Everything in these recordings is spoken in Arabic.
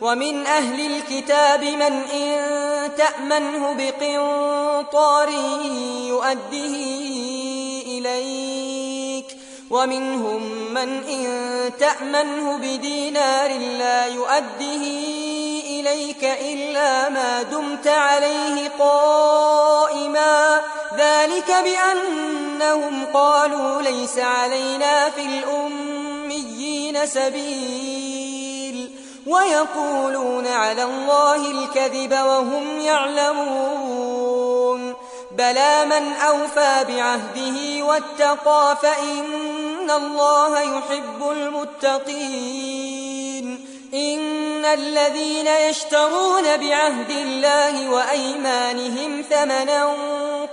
ومن أهل الكتاب من إن تأمنه بقنطار يؤده إليك. ومنهم من إن تأمنه بدينار لا يؤده إليك إلا ما دمت عليه قائما. ذلك بأنهم قالوا ليس علينا في الأميين سبيل. ويقولون على الله الكذب وهم يعلمون. بلى من أوفى بعهده واتقى فإن الله يحب المتقين. إن الذين يشترون بعهد الله وأيمانهم ثمنا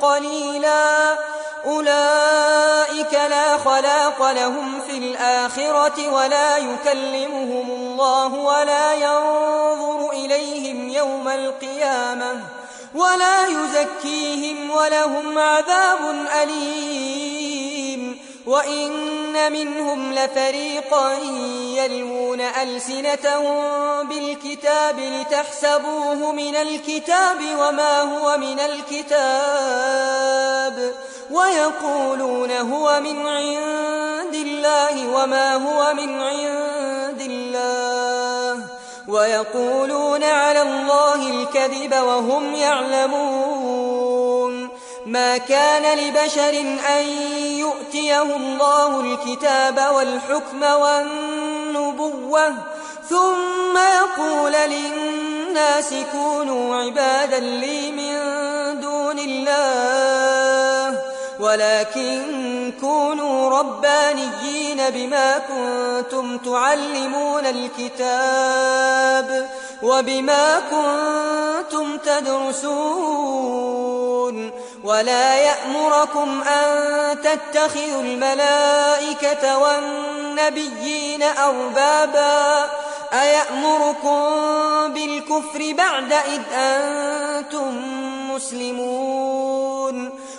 قليلا أولئك لا خلاق لهم في الآخرة ولا يكلمهم الله ولا ينظر إليهم يوم القيامة ولا يزكيهم ولهم عذاب أليم وإن منهم لفريقا يلمون ألسنتهم بالكتاب لتحسبوه من الكتاب وما هو من الكتاب ويقولون هو من عند الله وما هو من عند الله. ويقولون على الله الكذب وهم يعلمون. ما كان لبشر أن يؤتيه الله الكتاب والحكم والنبوة ثم يقول للناس كونوا عبادا لي من ولكن كونوا ربانيين بما كنتم تعلمون الكتاب وبما كنتم تدرسون ولا يأمركم أن تتخذوا الملائكة والنبيين أربابا أيأمركم بالكفر بعد إذ أنتم مسلمون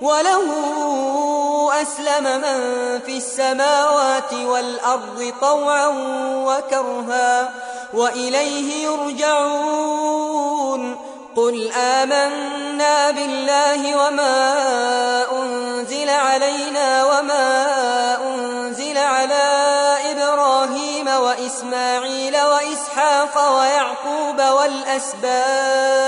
وله أسلم من في السماوات والأرض طوعا وكرها وإليه يرجعون. قل آمنا بالله وما أنزل علينا وما أنزل على إبراهيم وإسماعيل وإسحاق ويعقوب والأسباط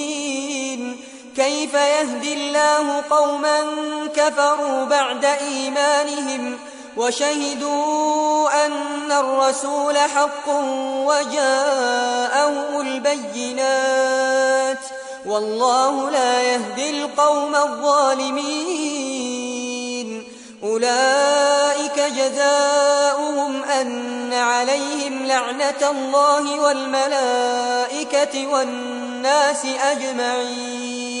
كيف يهدي الله قوما كفروا بعد إيمانهم وشهدوا أن الرسول حق وجاءهم البينات والله لا يهدي القوم الظالمين. أولئك جزاؤهم أن عليهم لعنة الله والملائكة والناس أجمعين.